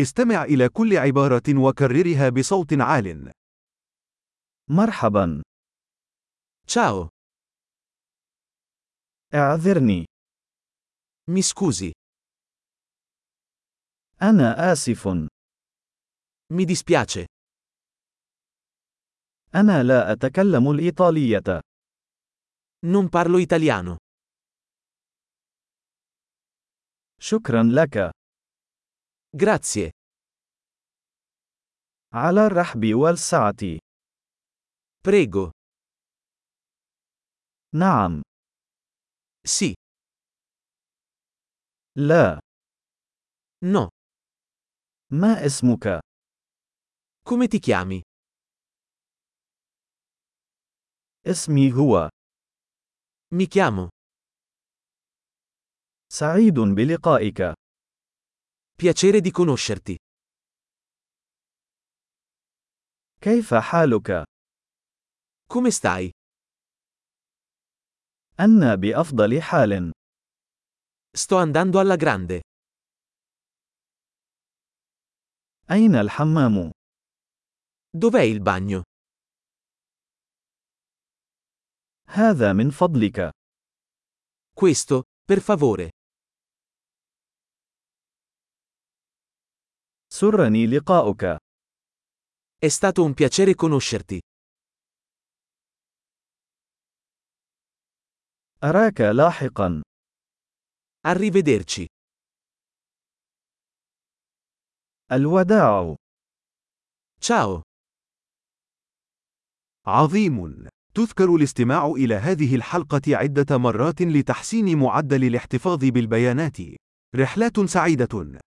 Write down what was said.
استمع إلى كل عبارة وكررها بصوت عال. مرحبا. Ciao, اعذرني. mi scusi, أنا آسف. mi dispiace, أنا لا أتكلم الإيطالية. non parlo italiano. شكرا لك. Grazie, على الرحب والسعة. prego, نعم. sì, لا. no. ما اسمك؟ Come ti chiami? اسمي هو. Mi chiamo. سعيد بلقائك. Piacere di conoscerti. كيف حالك؟ Come stai? أنا بأفضل حال. Sto andando alla grande. أين الحمام؟ Dov'è il bagno? هذا من فضلك. Questo, per favore. سرني لقاؤك. È stato un piacere conoscerti. أراك لاحقا. Arrivederci. الوداع. Ciao. عظيم. تذكر الاستماع إلى هذه الحلقة عدة مرات لتحسين معدل الاحتفاظ بالبيانات. رحلات سعيدة.